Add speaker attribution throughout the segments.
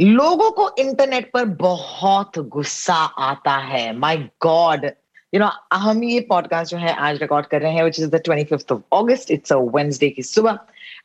Speaker 1: लोगों को इंटरनेट पर बहुत गुस्सा आता है। माय गॉड यू नो हम ये पॉडकास्ट जो है आज रिकॉर्ड कर रहे हैं which is the twenty fifth of August it's a Wednesday की सुबह।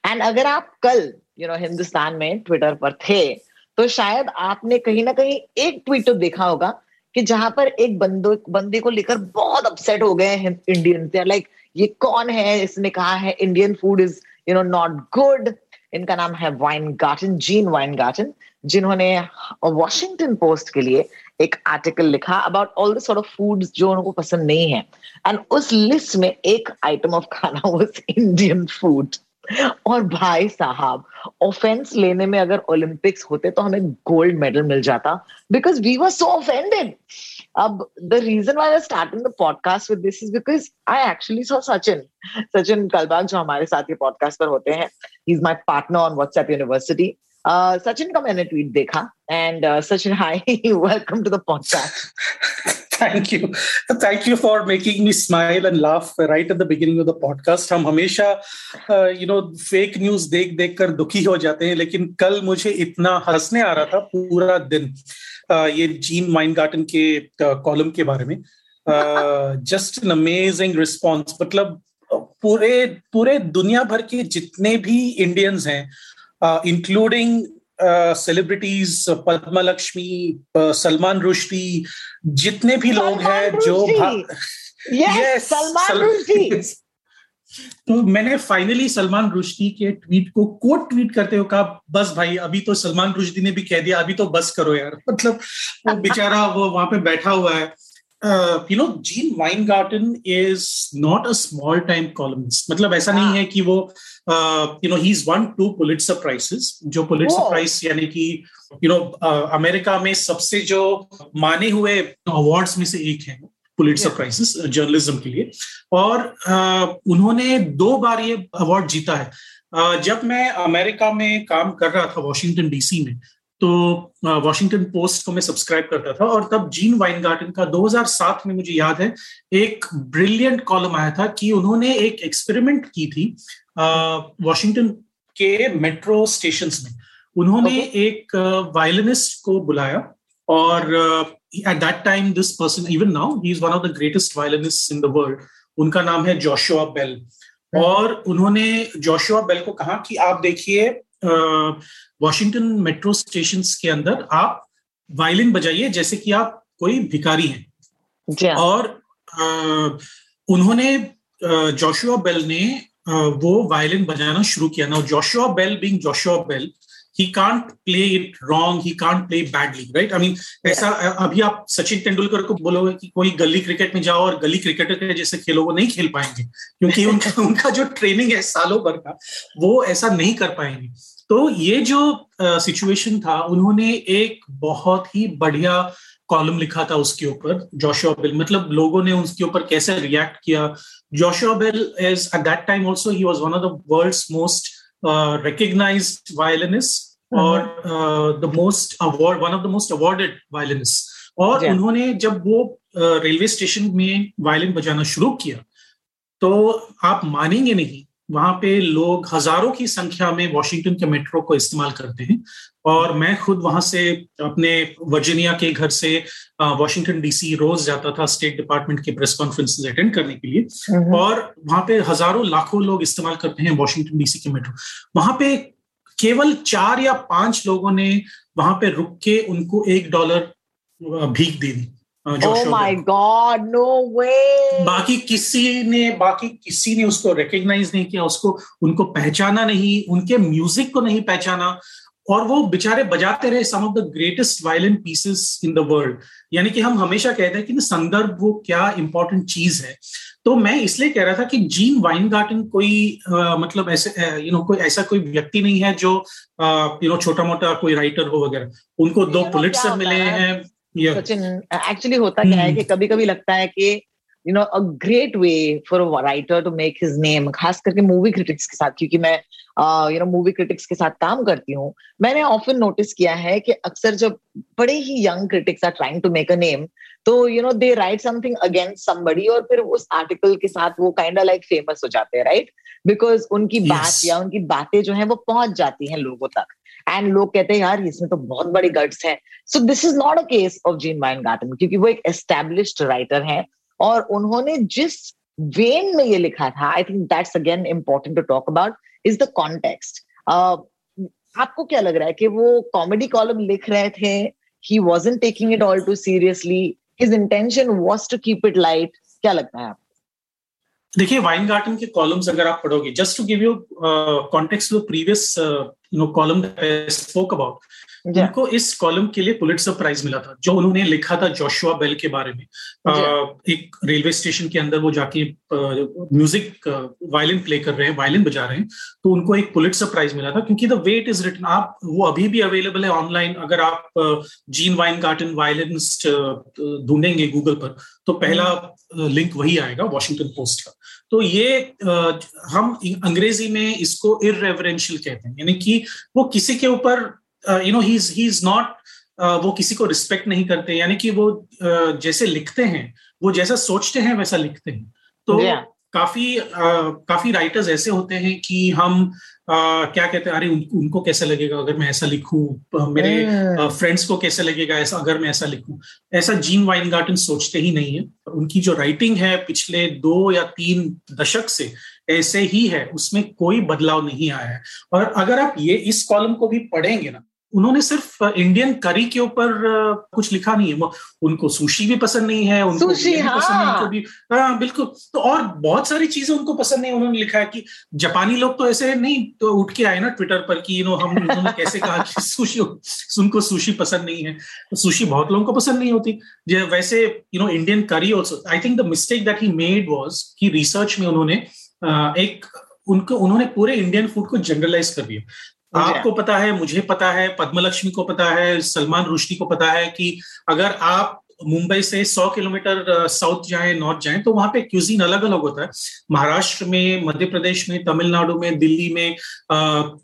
Speaker 1: एंड अगर आप कल you you know know, Hindustan में ट्विटर पर थे तो शायद आपने कहीं ना कहीं एक ट्वीट तो देखा होगा कि जहाँ पर एक बंदो बंदे को लेकर बहुत अपसेट हो गए हैं इंडियन लाइक ये कौन है? इसने कहा है Indian food is you know not good इनका नाम है Weingarten Gene Weingarten जिन्होंने वॉशिंगटन पोस्ट के लिए एक आर्टिकल लिखा about all the sort of foods जो उनको पसंद नहीं है. एंड उस लिस्ट में एक आइटम ऑफ़ खाना वाज इंडियन फ़ूड और भाई साहब ऑफेंस लेने में अगर ओलंपिक्स होते तो हमें गोल्ड मेडल मिल जाता because we were so offended अब the reason why starting the podcast with this is because I actually saw Sachin Sachin Kalbag जो हमारे साथ ये पॉडकास्ट पर होते हैं ही is my partner on WhatsApp university Sachin का मैंने ट्वीट देखा and Sachin hi welcome to the podcast
Speaker 2: thank you thank you for making me smile and laugh right at the beginning of the podcast हम हमेशा you know fake news देख देख कर दुखी हो जाते हैं लेकिन कल मुझे इतना हंसने आ रहा था पूरा दिन uh, ये जीन माइन गार्टन के कॉलम uh, के बारे में. जस्ट एन अमेजिंग रिस्पॉन्स मतलब पूरे पूरे दुनिया भर के जितने भी इंडियंस हैं इंक्लूडिंग सेलिब्रिटीज पद्मा लक्ष्मी सलमान रुश्दी जितने भी लोग हैं जो
Speaker 1: yes, सलमान
Speaker 2: तो मैंने फाइनली सलमान रुश्दी के ट्वीट को कोट ट्वीट करते हुए कहा बस भाई अभी तो सलमान रुश्दी ने भी कह दिया अभी तो बस करो यार। मतलब वो बेचारा वो वहाँ पे बैठा हुआ है। You know Gene Weingarten is not a small time columnist मतलब ऐसा नहीं हाँ। है कि वो you know he is won two Pulitzer prizes जो पुलिट्सर प्राइस यानी कि यू नो अमेरिका में सबसे जो माने हुए अवार्ड्स में से एक है पुलिट्सर प्राइसेस जर्नलिज्म के लिए। और uh, उन्होंने दो बार ये अवार्ड जीता है। Uh, जब मैं अमेरिका में काम कर रहा था वॉशिंगटन डीसी में तो वॉशिंगटन पोस्ट को मैं सब्सक्राइब करता था और तब जीन वाइन गार्डन का 2007 में मुझे याद है एक ब्रिलियंट कॉलम आया था कि उन्होंने एक एक्सपेरिमेंट की थी वॉशिंगटन के मेट्रो स्टेशन में। उन्होंने okay. एक वायलिनिस्ट को बुलाया और at that time this person even now he is one of the greatest violinist in the world उनका नाम है जोशुआ बेल और उन्होंने जोशुआ बेल को कहा कि आप देखिए वॉशिंगटन मेट्रो स्टेशन के अंदर आप वायलिन बजाइए जैसे कि आप कोई भिकारी हैं। और आ, उन्होंने जोशुआ बेल ने वो वायलिन बजाना शुरू किया। ना Joshua Bell being Joshua Bell he can't play it wrong he can't play badly right I mean ऐसा अभी आप सचिन तेंदुलकर को बोलोगे कि कोई गली क्रिकेट में जाओ और गली क्रिकेटर के जैसे खेलो वो नहीं खेल पाएँगे क्योंकि उनका उनका जो ट्रेनिंग है सालों भर का वो ऐसा नहीं कर पाएँगे। तो ये जो सिचुएशन uh, था उन्होंने एक बहुत ही बढ़िया कॉलम लिखा था उसके ऊपर जोशुआ बिल मतलब लोगों ने उसके ऊपर कैसे रिएक्ट किया Joshua is at that time also he was one of the world's most uh, recognized violinists mm-hmm. और the most award one of the most awarded violinist और yeah. उन्होंने जब वो रेलवे uh, स्टेशन में violin बजाना शुरू किया तो आप मानेंगे नहीं वहाँ पे लोग हज़ारों की संख्या में वॉशिंगटन के मेट्रो को इस्तेमाल करते हैं। और मैं खुद वहाँ से अपने वर्जीनिया के घर से वॉशिंगटन डीसी रोज जाता था स्टेट डिपार्टमेंट के प्रेस कॉन्फ्रेंस अटेंड करने के लिए। हम्म। और वहाँ पे हज़ारों लाखों लोग इस्तेमाल करते हैं वॉशिंगटन डीसी के मेट्रो वहाँ पे केवल चार या पाँच लोगों ने वहाँ पे रुक के उनको एक डॉलर भीख दे दी।
Speaker 1: Oh my God, no way.
Speaker 2: बाकी किसी ने बाकी किसी ने उसको रिकग्नाइज नहीं किया उसको उनको पहचाना नहीं उनके म्यूज़िक को नहीं पहचाना और वो बेचारे बजाते रहे some of the greatest violin pieces in the world यानी कि हम हमेशा कहते हैं कि संदर्भ वो क्या इंपॉर्टेंट चीज़ है। तो मैं इसलिए कह रहा था कि जीन वाइन कोई आ, मतलब ऐसे यू नो कोई ऐसा कोई व्यक्ति नहीं है जो यू नो छोटा मोटा कोई राइटर हो वगैरह। उनको दो पुलिट्सर मिले हैं।
Speaker 1: सचिन एक्चुअली होता क्या है हम्म। कि कभी कभी लगता है कि you know a great way for a writer to make his name खास करके मूवी क्रिटिक्स के साथ क्योंकि मैं यू नो मूवी क्रिटिक्स के साथ काम करती हूँ मैंने ऑफन नोटिस किया है कि अक्सर जब बड़े ही young critics are trying to make a name तो you know they write something against somebody और फिर उस आर्टिकल के साथ वो काइंड ऑफ़ लाइक फ़ेमस हो जाते हैं राइट बिकॉज़ उनकी yes. बात या उनकी बातें जो है वो पहुँच जाती हैं लोगों तक एंड लोग कहते हैं, यार, इसमें तो बहुत बड़ी गट्स है. So this is not a case of Gene Weingarten क्योंकि वो एक एस्टेब्लिश्ड राइटर है और उन्होंने जिस वेन में ये लिखा था I think that's again important to talk about is the context आपको क्या लग रहा है कि वो कॉमेडी कॉलम लिख रहे थे? He wasn't taking it all too seriously his intention was to keep it light क्या लगता है आपको?
Speaker 2: देखिए वाइन गार्टन के कॉलम्स अगर आप पढ़ोगे just to give you context previous you know column spoke about उनको इस कॉलम के लिए पुलिट्सर प्राइज मिला था जो उन्होंने लिखा था जोशुआ बेल के बारे में। एक रेलवे स्टेशन के अंदर वो जाके म्यूज़िक वायलिन प्ले कर रहे हैं वायलिन बजा रहे हैं तो उनको एक पुलिट्सर प्राइज मिला था क्योंकि द वेट इज़ रिटन आप वो अभी भी अवेलेबल है ऑनलाइन अगर आप जीन वाइन गार्टन वायलिनिस्ट ढूंढेंगे गूगल पर तो पहला लिंक। वही आएगा वॉशिंगटन पोस्ट का। तो ये हम अंग्रेज़ी में इसको इरेवरेंशियल कहते हैं। यानी कि वो किसी के ऊपर you know he is not वो किसी को रिस्पेक्ट नहीं करते। यानी कि वो जैसे लिखते हैं, वो जैसा सोचते हैं, वैसा लिखते हैं। तो yeah. काफ़ी uh, काफ़ी राइटर्स ऐसे होते हैं कि हम uh, क्या कहते हैं अरे उन, उनको कैसा लगेगा अगर मैं ऐसा लिखूं? मेरे फ्रेंड्स को कैसे लगेगा ऐसा अगर मैं ऐसा लिखूं? ऐसा जीन वाइन गार्टन सोचते ही नहीं है। उनकी जो राइटिंग है पिछले दो या तीन दशक से ऐसे ही है। उसमें कोई बदलाव नहीं आया है। और अगर आप ये इस कॉलम को भी पढ़ेंगे ना उन्होंने सिर्फ़ इंडियन करी के ऊपर कुछ लिखा नहीं है। उनको सुशी भी पसंद नहीं है उनको
Speaker 1: सुशी, हाँ। पसंद नहीं उनको
Speaker 2: भी हाँ बिल्कुल। तो और बहुत सारी चीज़ें उनको पसंद नहीं उन्होंने लिखा है कि जापानी लोग तो ऐसे नहीं तो उठ के आए ना ट्विटर पर कि यू नो हम उन्होंने कैसे कहा कि सुशी उनको सुशी पसंद नहीं है। तो सुशी बहुत लोगों को पसंद नहीं होती। वैसे you know Indian curry also I think the mistake that he made was कि रिसर्च में उन्होंने एक उनको उन्होंने पूरे इंडियन फ़ूड को जनरलाइज कर दिया। आपको पता है मुझे पता है पद्मलक्ष्मी को पता है सलमान रुश्दी को पता है कि अगर आप मुंबई से 100 किलोमीटर साउथ जाएँ नॉर्थ जाएँ तो वहाँ पे क्यूजीन अलग अलग होता है। महाराष्ट्र में मध्य प्रदेश में तमिलनाडु में दिल्ली में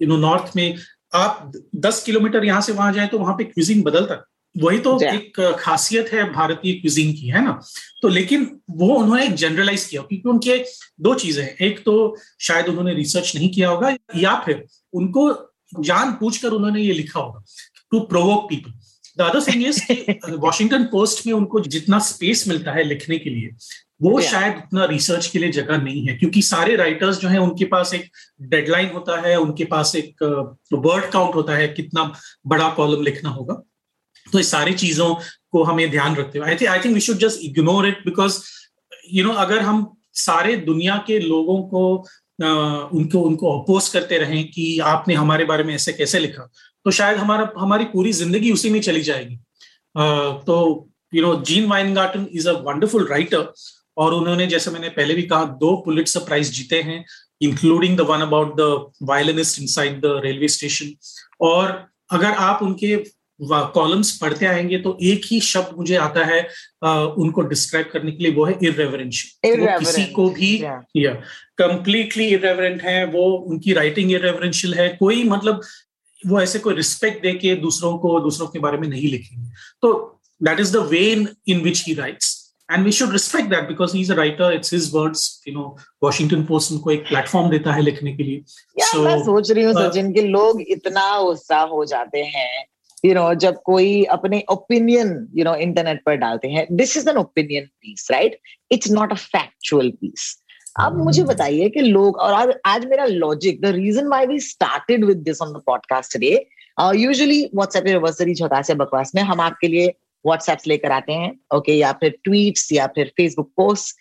Speaker 2: यू नो नॉर्थ में आप 10 किलोमीटर यहाँ से वहाँ जाएँ तो वहाँ पे क्यूजीन बदलता है। वही तो एक खासियत है भारतीय क्यूजीन की है ना? तो लेकिन वो उन्होंने एक जनरलाइज किया क्योंकि उनके दो चीज़ें हैं। एक तो शायद उन्होंने रिसर्च नहीं किया होगा या फिर उनको जान पूछकर उन्होंने ये लिखा होगा to provoke people the other thing is Washington Post में उनको जितना स्पेस मिलता है लिखने के लिए वो yeah. शायद उतना रिसर्च के लिए जगह नहीं है क्योंकि सारे राइटर्स जो हैं उनके पास एक डेडलाइन होता है उनके पास एक वर्ड uh, काउंट होता है कितना बड़ा कॉलम लिखना होगा तो इस सारी चीज़ों को हमें ध्यान रखते हुए I I think we should just ignore it because you know अगर हम सारे दुनिया के लोगों को उनको उनको अपोज करते रहें कि आपने हमारे बारे में ऐसे कैसे लिखा। तो शायद हमारा, हमारी पूरी ज़िंदगी उसी में चली जाएगी। तो you know Gene Weingarten is a wonderful writer और उन्होंने, जैसे मैंने पहले भी कहा, दो पुलिट्सर प्राइज जीते हैं including the one about the violinist inside the railway station और अगर आप उनके कॉलम्स पढ़ते आएँगे तो एक ही शब्द मुझे आता है आ, उनको डिस्क्राइब करने के लिए वो है इरेवरेंशियल वो किसी को भी या कंप्लीटली इरेवरेंट है वो उनकी राइटिंग इरेवरेंशियल है कोई मतलब वो ऐसे कोई रिस्पेक्ट दे के दूसरों को दूसरों के बारे में नहीं लिखेंगे। तो that is the way in which he writes and we should respect that because he is a writer it's his words you know Washington Post उनको एक प्लेटफॉर्म देता है लिखने के लिए।
Speaker 1: So, मैं सोच रही हूँ सचिन के लोग इतना उत्साह हो जाते हैं यू नो जब कोई अपने ओपिनियन यू नो इंटरनेट पर डालते हैं this is an opinion piece right it's not a factual piece अब मुझे बताइए कि लोग और आज आज मेरा logic the reason why we started with this on the podcast today usually WhatsApp anniversary छोटा से बकवास में हम आपके लिए व्हाट्सएप्स लेकर आते हैं ओके या फिर ट्वीट्स या फिर फेसबुक पोस्ट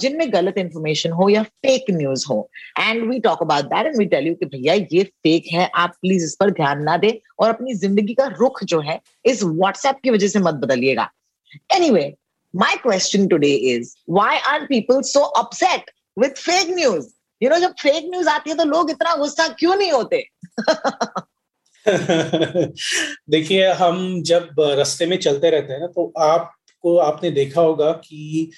Speaker 1: जिनमें गलत इंफॉर्मेशन हो या फेक न्यूज़ हो। And we talk about that and we tell you कि भैया ये फेक है, आप प्लीज़ इस पर ध्यान ना दें और अपनी ज़िंदगी का रुख जो है, इस व्हाट्सएप की वजह से मत बदलिएगा। Anyway my question today is why are people so upset with fake news you know जब फेक न्यूज़ आती है तो लोग इतना गुस्सा क्यों नहीं होते?
Speaker 2: देखिए हम जब रास्ते में चलते रहते हैं ना तो आपको आपने देखा होगा कि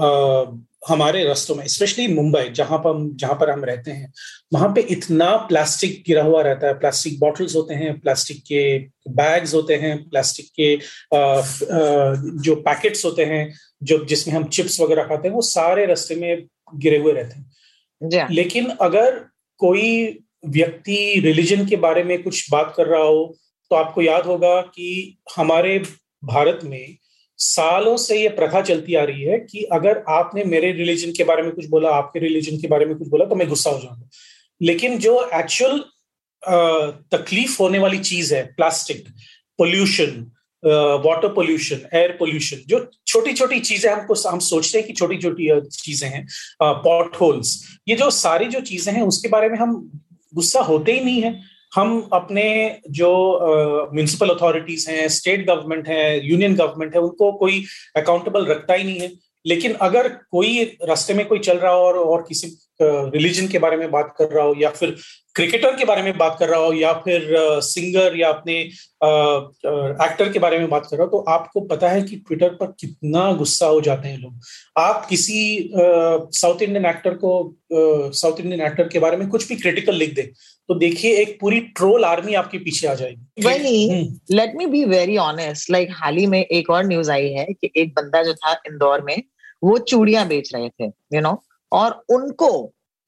Speaker 2: आ, हमारे रास्तों में स्पेशली मुंबई जहाँ पर हम जहाँ पर हम रहते हैं वहाँ पे इतना प्लास्टिक गिरा हुआ रहता है। प्लास्टिक बॉटल्स होते हैं प्लास्टिक के बैग्स होते हैं प्लास्टिक के आ, आ, जो पैकेट्स होते हैं जो जिसमें हम चिप्स वगैरह खाते हैं वो सारे रास्ते में गिरे हुए रहते हैं। लेकिन अगर कोई व्यक्ति रिलीजन के बारे में कुछ बात कर रहा हो तो आपको याद होगा कि हमारे भारत में सालों से ये प्रथा चलती आ रही है कि अगर आपने मेरे रिलीजन के बारे में कुछ बोला, आपके रिलीजन के बारे में कुछ बोला तो मैं गुस्सा हो जाऊँगा। लेकिन जो एक्चुअल तकलीफ़ होने वाली चीज़ है plastic pollution water pollution air pollution जो छोटी छोटी चीज़ें हमको, हम सोचते हैं कि छोटी छोटी चीज़ें हैं पॉट होल्स ये जो सारी जो चीज़ें हैं, उसके बारे में हम गुस्सा होते ही नहीं है। हम अपने जो म्यूनिसिपल अथॉरिटीज हैं स्टेट गवर्नमेंट है यूनियन गवर्नमेंट है उनको कोई अकाउंटेबल रखता ही नहीं है। लेकिन अगर कोई रास्ते में कोई चल रहा हो और, और किसी रिलीजन के बारे में बात कर रहा हो या फिर क्रिकेटर के बारे में बात कर रहा हो या फिर सिंगर या अपने एक्टर के बारे में बात कर रहा हो तो आपको पता है कि ट्विटर पर कितना गुस्सा हो जाते हैं लोग। आप किसी साउथ इंडियन एक्टर को साउथ इंडियन एक्टर के बारे में कुछ भी क्रिटिकल लिख दे तो देखिए एक पूरी ट्रोल आर्मी आपके पीछे आ जाएगी।
Speaker 1: वही let me be very honest like हाल ही में एक और न्यूज़ आई है कि एक बंदा जो था इंदौर में वो चूड़ियाँ बेच रहे थे यू you नो know? और उनको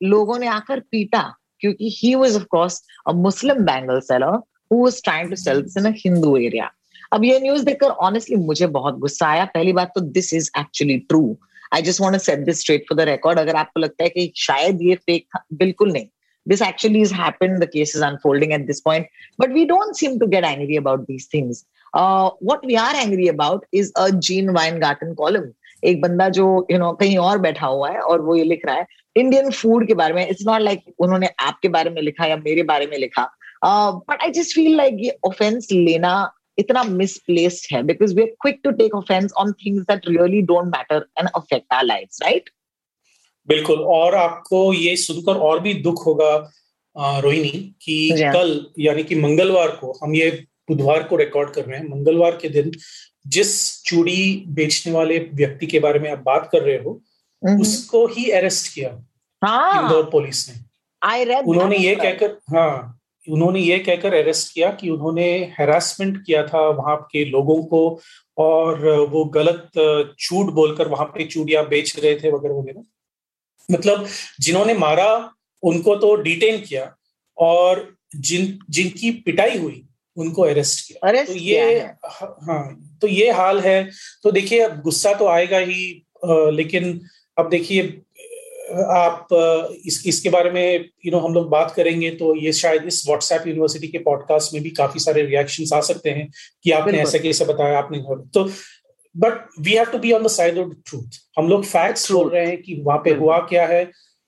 Speaker 1: लोगों ने आकर पीटा क्योंकि he was of course a Muslim bangle seller who trying to sell in a Hindu area अब ये न्यूज़ देखकर ऑनेस्टली मुझे बहुत गुस्सा आया। पहली बात तो this is actually true I just want to set this straight for the record अगर आपको लगता है कि शायद ये फेक था बिल्कुल नहीं। This actually has happened the case is unfolding at this point but we don't seem to get angry about these things. Uh, what we are angry about is a Gene Weingarten column एक बंदा जो you you know know, कहीं और बैठा हुआ है और वो ये लिख रहा है इंडियन फ़ूड के बारे में इट्स नॉट लाइक उन्होंने आपके बारे में लिखा या मेरे बारे में लिखा. But I just feel like ये ऑफेंस लेना इतना मिसप्लेस्ड है because we are quick to take offence on things that really don't matter and affect our lives right
Speaker 2: बिल्कुल और आपको ये सुनकर और भी दुख होगा रोहिणी कि कल यानी कि मंगलवार को हम ये बुधवार को रिकॉर्ड कर रहे हैं। मंगलवार के दिन जिस चूड़ी बेचने वाले व्यक्ति के बारे में आप बात कर रहे हो। उसको ही अरेस्ट किया हाँ, इंदौर पुलिस ने।
Speaker 1: आई रेड
Speaker 2: उन्होंने ये कहकर हाँ उन्होंने ये कहकर अरेस्ट किया कि उन्होंने हेरासमेंट किया था वहाँ के लोगों को और वो गलत झूठ बोलकर वहाँ पे चूड़िया बेच रहे थे वगैरह वगैरह। मतलब जिन्होंने मारा उनको तो डिटेन किया और जिन जिनकी पिटाई हुई उनको अरेस्ट किया।
Speaker 1: अरेस्ट
Speaker 2: तो ये हाँ। तो ये हाल है। तो देखिए अब गुस्सा तो आएगा ही आ, लेकिन अब देखिए आप इस इसके बारे में यू नो हम लोग बात करेंगे तो ये शायद इस व्हाट्सएप यूनिवर्सिटी के पॉडकास्ट में भी काफ़ी सारे रिएक्शन आ सकते हैं कि आपने ऐसे कैसे बताया आपने तो but we have to be on the side of truth हम लोग फैक्ट्स बोल रहे हैं कि वहाँ पे हुआ क्या है।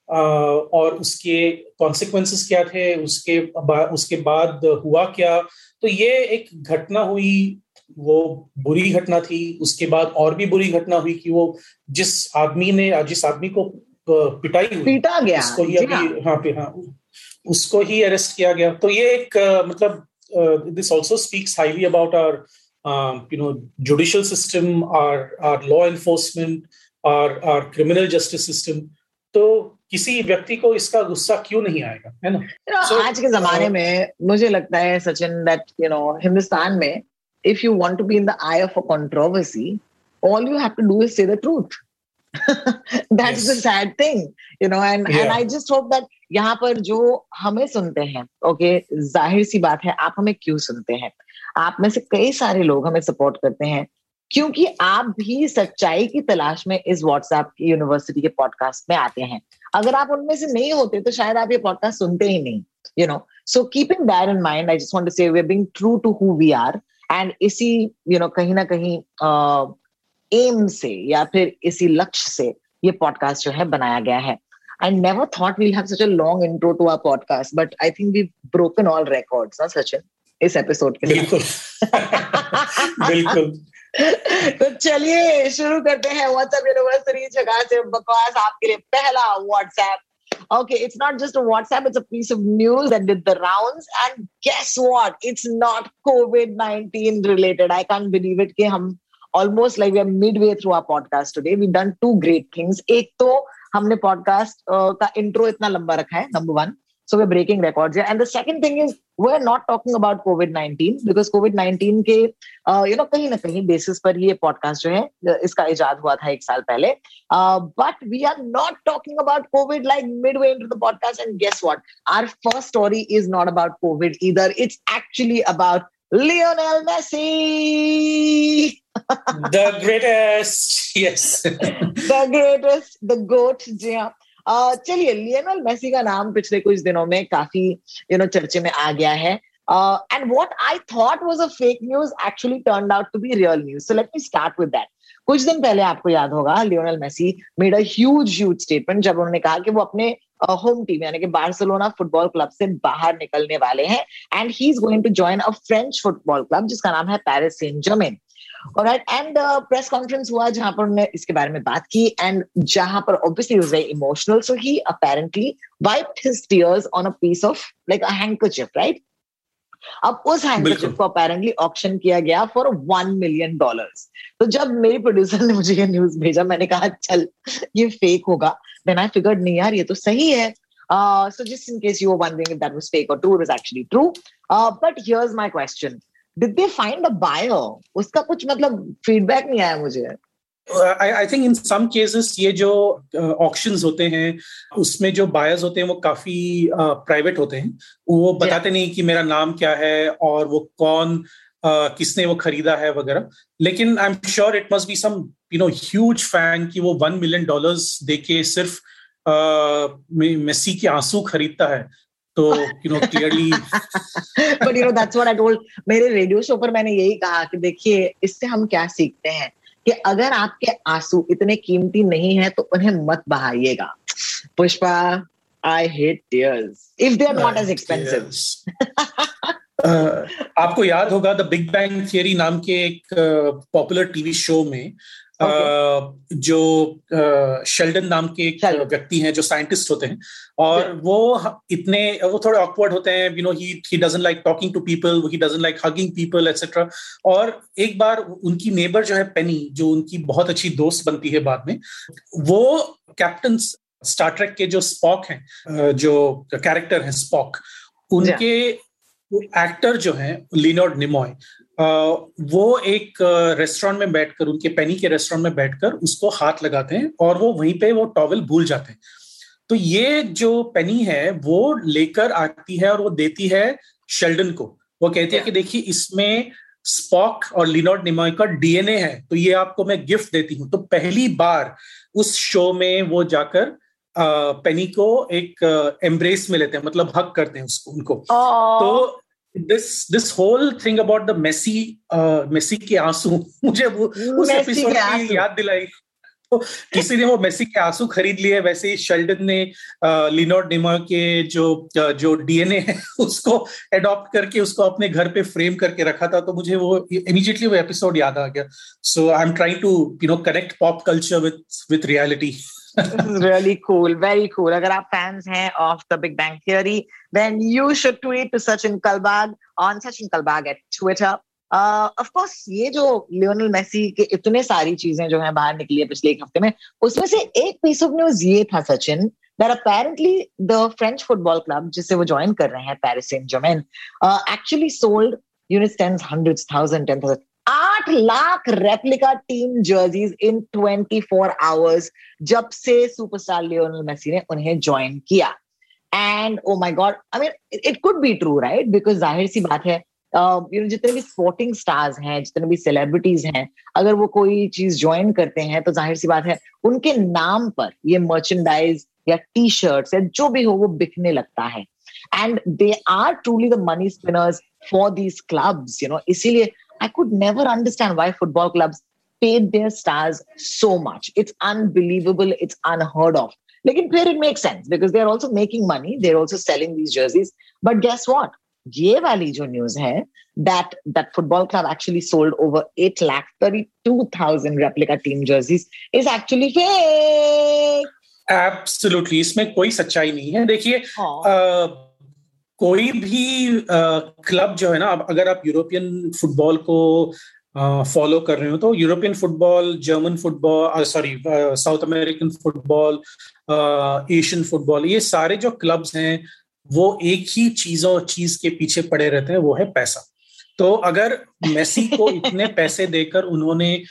Speaker 2: और उसके कॉन्सिक्वेंसेस क्या थे? उसके उसके बाद हुआ क्या? तो ये एक घटना हुई वो बुरी घटना थी। उसके बाद और भी बुरी घटना हुई कि वो जिस आदमी ने जिस आदमी को पिटाई हुई
Speaker 1: पीटा गया
Speaker 2: उसको ही अभी हाँ। पे हाँ उसको ही अरेस्ट किया गया। तो ये एक मतलब this also speaks highly about our you know judicial system our our law enforcement our our criminal justice system तो किसी व्यक्ति को इसका गुस्सा क्यों नहीं आएगा है ना
Speaker 1: you know, so, आज के जमाने uh, में मुझे लगता है Sachin that you know Hindustan में if you be in the eye of a controversy, all you have to do is say the truth. That's yes. the sad thing, you know, and, yeah. and I just hope that यहाँ पर जो हमें सुनते हैं okay okay, ज़ाहिर सी बात है आप हमें क्यों सुनते हैं आप में से कई सारे लोग हमें सपोर्ट करते हैं क्योंकि आप भी सच्चाई की तलाश में इस व्हाट्सएप की यूनिवर्सिटी के पॉडकास्ट में आते हैं अगर आप उनमें से नहीं होते तो शायद आप ये पॉडकास्ट सुनते ही नहीं you know so keeping that in mind I just want to say we are being true to who we are and इसी यू नो कहीं ना कहीं एम से या फिर इसी लक्ष्य से ये पॉडकास्ट जो है बनाया गया है। I never thought we'll have such a long intro to our podcast, but I think we've broken all records, ना सचिन इस एपिसोड के
Speaker 2: बिल्कुल। बिल्कुल।
Speaker 1: तो चलिए, शुरू करते हैं व्हाट्सएप यूनिवर्सरी जगह से बकवास आपके लिए पहला WhatsApp okay it's not just WhatsApp it's a piece of news that did the rounds and guess what it's not COVID 19 related I can't believe it के हम almost like we are midway through our podcast today we done two great things एक तो हमने podcast का intro इतना लंबा रखा है number one So we're breaking records here. And the second thing is we're not talking about COVID-19 because COVID-19 के uh, you know कहीं ना कहीं basis पर ये podcast जो है इसका इजाद हुआ था एक साल पहले. Uh, but we are not talking about COVID like midway into the podcast. And guess what? Our first story is not about COVID either. It's actually about Lionel Messi.
Speaker 2: the greatest, yes.
Speaker 1: the greatest, the goat, जी हाँ चलिए Lionel Messi का नाम पिछले कुछ दिनों में काफ़ी you know चर्चे में आ गया है। And what I thought was a fake news actually turn out to be real news so let me start with that कुछ दिन पहले आपको याद होगा Lionel Messi made a huge huge statement जब उन्होंने कहा कि वो अपने होम टीम यानी कि बार्सिलोना फुटबॉल क्लब से बाहर निकलने वाले हैं। And he is going to join a French football club जिसका नाम है Paris Saint Germain And uh, press conference हुआ जहाँ पर उन्होंने इसके बारे में बात की एंड जहाँ पर obviously he was very emotional, so he apparently wiped his tears on a piece of like a handkerchief, right? अब उस हैंडकरचिफ को अपेरेंटली ऑक्शन किया गया फॉर वन मिलियन डॉलर्स तो जब मेरे प्रोड्यूसर ने मुझे ये न्यूज़ भेजा मैंने कहा चल ये फेक होगा. देन आई फिगर्ड नहीं यार ये तो सही है. So just in case you were wondering if that was fake और true it is actually true but here's my question did they find a buyer उसका कुछ मतलब फीडबैक नहीं आया मुझे।
Speaker 2: I think in some cases ये जो auctions uh, होते हैं उसमें जो बायर्स होते हैं वो काफ़ी प्राइवेट uh, होते हैं। वो बताते yeah. नहीं कि मेरा नाम क्या है और वो कौन uh, किसने वो खरीदा है वगैरह। लेकिन I am sure it must be some you know huge fan कि वो वन मिलियन डॉलर्स देके सिर्फ़ uh, मेसी के आँसू खरीदता है। तो you know clearly
Speaker 1: but you know that's what I told मेरे रेडियो शो पर मैंने यही कहा कि देखिए इससे हम क्या सीखते हैं कि अगर आपके आँसू इतने कीमती नहीं है तो उन्हें मत बहाइएगा। Pushpa I hate tears if they are not as expensive
Speaker 2: आपको याद होगा द बिग बैंग थियरी नाम के एक पॉपुलर टीवी शो में okay. जो शेल्डन नाम के एक व्यक्ति हैं जो साइंटिस्ट होते हैं और वो इतने वो थोड़े ऑकवर्ड होते हैं you know he he doesn't like talking to people he doesn't like hugging people etcetera और एक बार उनकी नेबर जो है पेनी जो उनकी बहुत अच्छी दोस्त बनती है बाद में वो कैप्टन स्टार्ट्रेक के जो स्पॉक हैं जो कैरेक्टर है स्पॉक उनके एक्टर जो हैं लिनोड निमोय वो एक रेस्टोरेंट में बैठकर उनके पेनी के रेस्टोरेंट में बैठकर उसको हाथ लगाते हैं और वो वहीं पे वो टॉवल भूल जाते हैं। तो ये जो पेनी है वो लेकर आती है और वो देती है शेल्डन को। वो कहती है कि देखिए इसमें स्पॉक और लिनोड निमोय का डीएनए है तो ये आपको मैं गिफ्ट देती हूँ। तो पहली बार उस शो में वो जाकर पेनी को एक एम्ब्रेस में लेते हैं मतलब हक करते हैं उसको उनको। तो this this whole thing about the Messi Messi के आँसू मुझे वो उस एपिसोड की याद दिलाई। तो किसी ने वो मेसी के आँसू खरीद लिए वैसे ही शेल्डन ने लिनोड निमा के जो जो डीएनए है उसको अडॉप्ट करके उसको अपने घर पे फ्रेम करके रखा था तो मुझे वो इमीडिएटली वो एपिसोड याद आ गया। So I am trying to you know connect pop culture with with reality
Speaker 1: this is really cool, very cool. अगर आप fans हैं of the Big Bang Theory, then you should tweet to Sachin Kalbag on Sachin Kalbag at Twitter. Of uh, course ये जो Lionel Messi के इतने सारी चीज़ें जो हैं बाहर निकली है पिछले एक हफ़्ते में उसमें से एक पीस ऑफ़ न्यूज़ ये था Sachin that apparently the French football club जिसे वो ज्वाइन कर रहे हैं Paris Saint Germain actually sold units tens hundreds thousands ten thousand आठ lakh replica team jerseys in 24 hours जब से सुपरस्टार लियोनल मेसी ने उन्हें ज्वाइन किया। And oh my God I mean it could be true right because ज़ाहिर सी बात है यू नो जितने भी स्पोर्टिंग स्टार्स हैं, जितने भी सेलिब्रिटीज हैं, अगर वो कोई चीज़ ज्वाइन करते हैं तो ज़ाहिर सी बात है, उनके नाम पर ये मर्चेंडाइज या टी शर्ट या जो भी हो, वो बिकने लगता है। And they are truly the money spinners for these clubs you know इसीलिए I could never understand why football clubs paid their stars so much. It's unbelievable. It's unheard of. Like in it makes sense because they're also making money. They're also selling these jerseys. But guess what? ये वाली जो news है that that football club actually sold over 8 lakh 32,000 replica team jerseys is actually fake.
Speaker 2: Absolutely. इसमें कोई सच्चाई नहीं है देखिए कोई भी क्लब जो है ना अगर आप यूरोपियन फुटबॉल को फॉलो कर रहे हो तो European football German football sorry South American football Asian football ये सारे जो क्लब्स हैं वो एक ही चीज़ों चीज़ के पीछे पड़े रहते हैं वो है पैसा। तो अगर मेसी को इतने पैसे देकर उन्होंने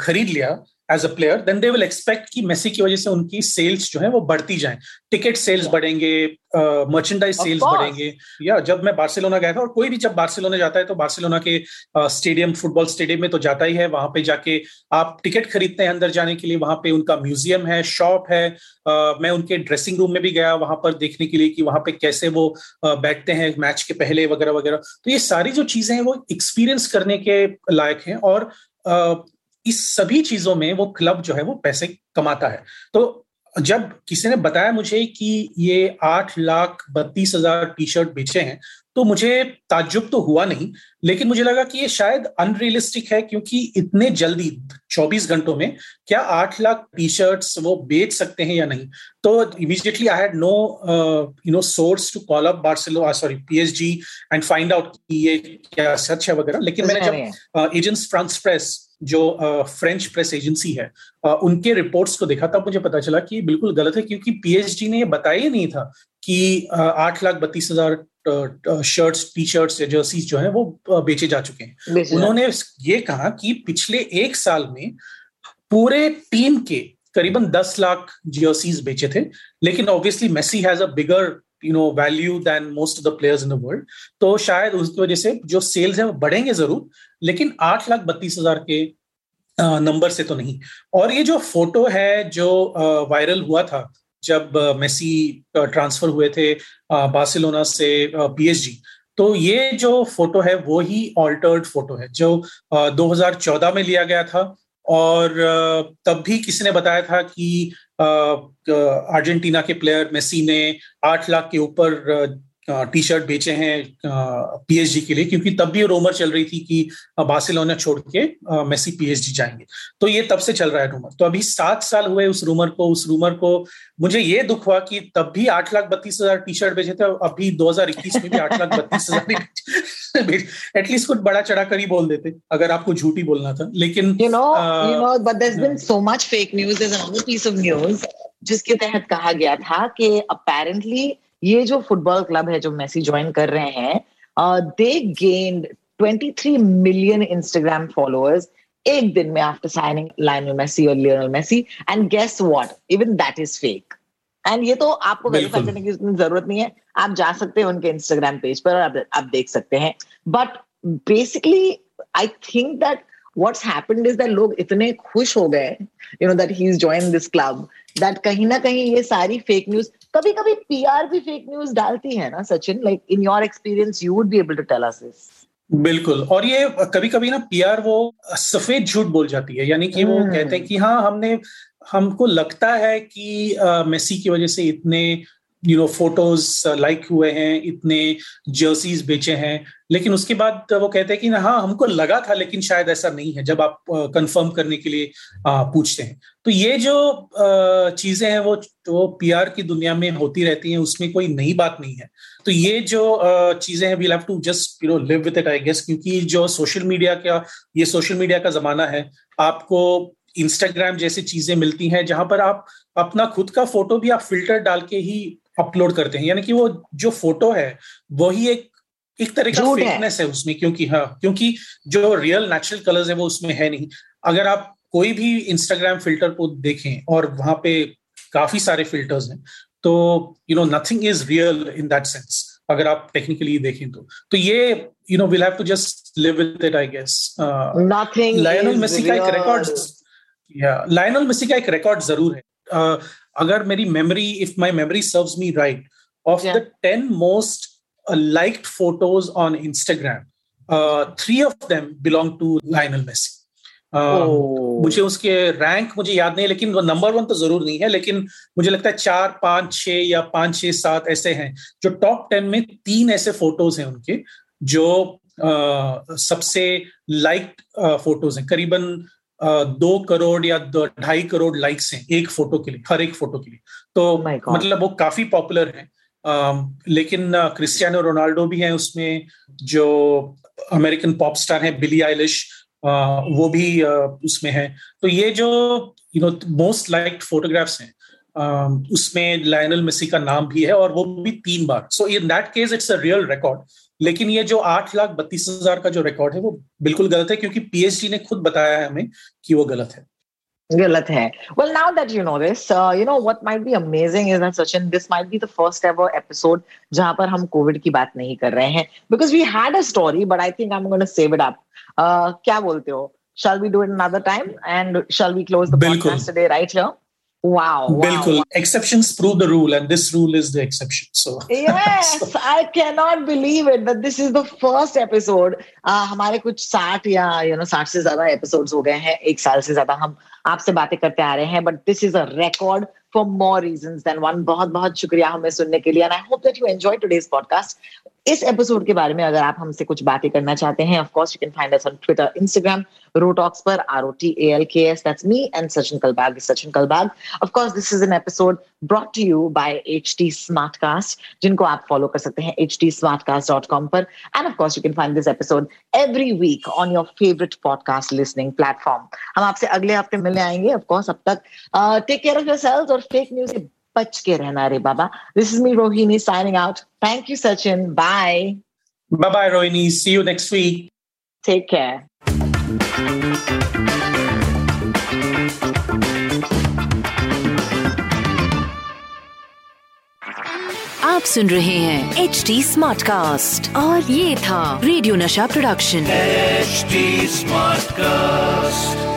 Speaker 2: खरीद लिया as a player then they will expect कि मेसी की वजह से उनकी सेल्स जो है वो बढ़ती जाए। टिकट सेल्स बढ़ेंगे मर्चेंडाइज uh, सेल्स बढ़ेंगे। या जब मैं बार्सिलोना गया था और कोई भी जब बार्सिलोना जाता है तो बार्सिलोना के स्टेडियम फुटबॉल स्टेडियम में तो जाता ही है। वहाँ पे जाके आप टिकट खरीदते हैं अंदर जाने के लिए। वहाँ पे उनका म्यूज़ियम है शॉप है। uh, मैं उनके ड्रेसिंग रूम में भी गया वहाँ पर देखने के लिए कि वहाँ पे कैसे वो uh, बैठते हैं मैच के पहले वगैरह वगैरह। तो ये सारी जो चीज़ें हैं वो एक्सपीरियंस करने के लायक हैं और इस सभी चीज़ों में वो क्लब जो है वो पैसे कमाता है। तो जब किसी ने बताया मुझे कि ये आठ लाख बत्तीस हज़ार टी शर्ट बेचे हैं तो मुझे ताज्जुब तो हुआ नहीं लेकिन मुझे लगा कि ये शायद अनरियलिस्टिक है क्योंकि इतने जल्दी 24 घंटों में क्या आठ लाख टी शर्ट्स वो बेच सकते हैं या नहीं? तो immediately I had no you know source to call up Barcelona sorry PSG and find out कि ये क्या सच है वगैरह। लेकिन मैंने जब एजेंट्स फ्रांस प्रेस जो फ्रेंच प्रेस एजेंसी है उनके रिपोर्ट्स को देखा तब मुझे पता चला कि बिल्कुल गलत है क्योंकि पीएचडी ने ये बताया ही नहीं था कि आठ लाख बत्तीस हज़ार शर्ट्स टी शर्ट्स या जर्सीज जो है वो बेचे जा चुके हैं। उन्होंने ये कहा कि पिछले एक साल में पूरे टीम के करीबन दस लाख जर्सीज बेचे थे लेकिन obviously Messi has a bigger you know value than most of the players in the world तो शायद उसकी वजह से जो सेल्स है वो बढ़ेंगे ज़रूर लेकिन आठ लाख बत्तीस हज़ार के नंबर से तो नहीं। और ये जो फ़ोटो है जो वायरल हुआ था जब मेसी ट्रांसफ़र हुए थे बार्सिलोना से पीएसजी तो ये जो फ़ोटो है, वो ही ऑल्टर्ड फ़ोटो है, जो 2014 में लिया गया था। और तब भी किसी ने बताया था कि अर्जेंटीना के प्लेयर मेसी ने आठ लाख के ऊपर टी शर्ट बेचे हैं पीएचडी के लिए क्योंकि तब भी रोमर चल रही थी कि बार्सिलोना छोड़ के मेसी पीएचडी जाएँगे। तो ये तब से चल रहा है रूमर तो अभी सात साल हुए उस रूमर को उस रूमर को। मुझे ये दुख हुआ कि तब भी आठ लाख बत्तीस हज़ार टी शर्ट बेचे थे अभी 2021 में भी आठ लाख बत्तीस हज़ार एटलीस्ट कुछ बड़ा चढ़ा कर ही बोल देते अगर आपको झूठी बोलना था। लेकिन
Speaker 1: you know you know but there been so much fake news is another piece of news जिसके तहत कहा गया था कि अपेरेंटली ये जो फुटबॉल क्लब है जो मेसी ज्वाइन कर रहे हैं they gained 23 million Instagram followers एक दिन में आफ्टर साइनिंग लाइनल मेसी और Lionel Messi and guess what even that is fake and ये तो आपको वेरीफाई करने की ज़रूरत नहीं है। आप जा सकते हैं उनके इंस्टाग्राम पेज पर और आप, आप देख सकते हैं। But basically I think that what's happened is that लोग इतने खुश हो गए you know that he is join this club that कहीं ना कहीं ये सारी फेक न्यूज़ कभी कभी पीआर भी फेक न्यूज़ डालती है ना Sachin? Like in your experience you would be able to tell us this
Speaker 2: बिल्कुल। और ये कभी कभी ना पीआर वो सफ़ेद झूठ बोल जाती है यानी कि वो hmm. कहते हैं कि हाँ हमने हमको लगता है कि मेसी की वजह से इतने यू नो फ़ोटोज़ लाइक हुए हैं इतने जर्सीज बेचे हैं। लेकिन उसके बाद वो कहते हैं कि हाँ हमको लगा था लेकिन शायद ऐसा नहीं है। जब आप कंफर्म करने के लिए uh, पूछते हैं। तो ये जो चीज़ें हैं वो वो पीआर की दुनिया में होती रहती हैं उसमें कोई नई बात नहीं है। तो ये जो चीज़ें हैं we'll have to just you know live with it I guess क्योंकि जो सोशल मीडिया का ये सोशल मीडिया का जमाना है आपको इंस्टाग्राम जैसी चीज़ें मिलती हैं जहाँ पर आप अपना खुद का फ़ोटो भी आप फ़िल्टर डाल के ही अपलोड करते हैं। यानी कि वो जो फ़ोटो है वही एक एक तरह का फेकनेस है। उसमें क्योंकि हाँ क्योंकि जो रियल नेचुरल कलर्स है वो उसमें है नहीं। अगर आप कोई भी इंस्टाग्राम फ़िल्टर को देखें और वहाँ पे काफ़ी सारे फिल्टर्स हैं तो you know nothing is real in that sense अगर आप टेक्निकली देखें तो। तो ये you know will have to just live with it I guess Lionel Messi का एक रिकॉर्ड या लायनल मेसी का एक रिकॉर्ड ज़रूर है। Uh, अगर मेरी memory if my memory serves me right of the ten most liked photos on Instagram three of them belong to Lionel Messi मुझे उसके रैंक मुझे याद नहीं लेकिन वो नंबर वन तो ज़रूर नहीं है लेकिन मुझे लगता है चार पाँच छह या पाँच छह सात ऐसे हैं जो टॉप टेन में तीन ऐसे फ़ोटोज़ हैं उनके जो आ, सबसे लाइक फ़ोटोज़ हैं। करीबन दो करोड़ या ढाई करोड़ लाइक्स हैं एक फ़ोटो के लिए हर एक फ़ोटो के लिए। तो oh मतलब वो काफ़ी पॉपुलर है। लेकिन क्रिस्टियानो रोनाल्डो भी हैं उसमें जो अमेरिकन पॉप स्टार है बिली आइलिश वो भी उसमें है। तो ये जो you know most liked photographs हैं Um, उसमें लाइनल मेसी का नाम भी है और वो भी तीन बार। So in that case it's a real record लेकिन ये जो आठ लाख बत्तीस हज़ार का जो रिकॉर्ड है वो बिल्कुल गलत है क्योंकि पीएचडी ने खुद बताया है हमें कि वो गलत है।
Speaker 1: गलत है। Well now that you know this you know what might be amazing is that Sachin this might be the first ever episode जहाँ पर हम कोविड की बात नहीं कर रहे हैं। Because we had a story but I think I am क्या बोलते हो? Shall we do it another time and shall we close the Wow.
Speaker 2: Bilkul. Wow. Exceptions prove the rule, and this rule is the exception. So
Speaker 1: Yes, so. I cannot believe it that this is the first episode. Uh, हमारे कुछ साठ या you know साठ से ज़्यादा episodes हो गए हैं एक साल से ज़्यादा हम आपसे बातें करते आ रहे हैं but this is a record for more reason than one बहुत बहुत शुक्रिया हमें सुनने के लिए and I hope that you enjoy today's podcast इस एपिसोड के बारे में अगर आप हमसे कुछ बातें करना चाहते हैं of course you can find us on Twitter Instagram RoTalks पर R O T A L K S that's me and Sachin Kalbag Sachin Kalbag of course this is an episode brought to you by H Smartcast जिनको आप follow कर सकते हैं H पर. And of course you can find this episode every week on your favourite podcast listening platform हम आपसे अगले हफ़्ते मिलने आएँगे ऑफ़ कोर्स अब तक. टेक केयर ऑफ़ योरसेल्व्स और फेक न्यूज़ से बच के रहना रे बाबा। This is me Rohini signing out thank you Sachin bye
Speaker 2: bye bye Rohini see you next week
Speaker 1: take care
Speaker 3: आप सुन रहे हैं एच डी स्मार्ट कास्ट और ये था रेडियो नशा प्रोडक्शन एचडी स्मार्ट कास्ट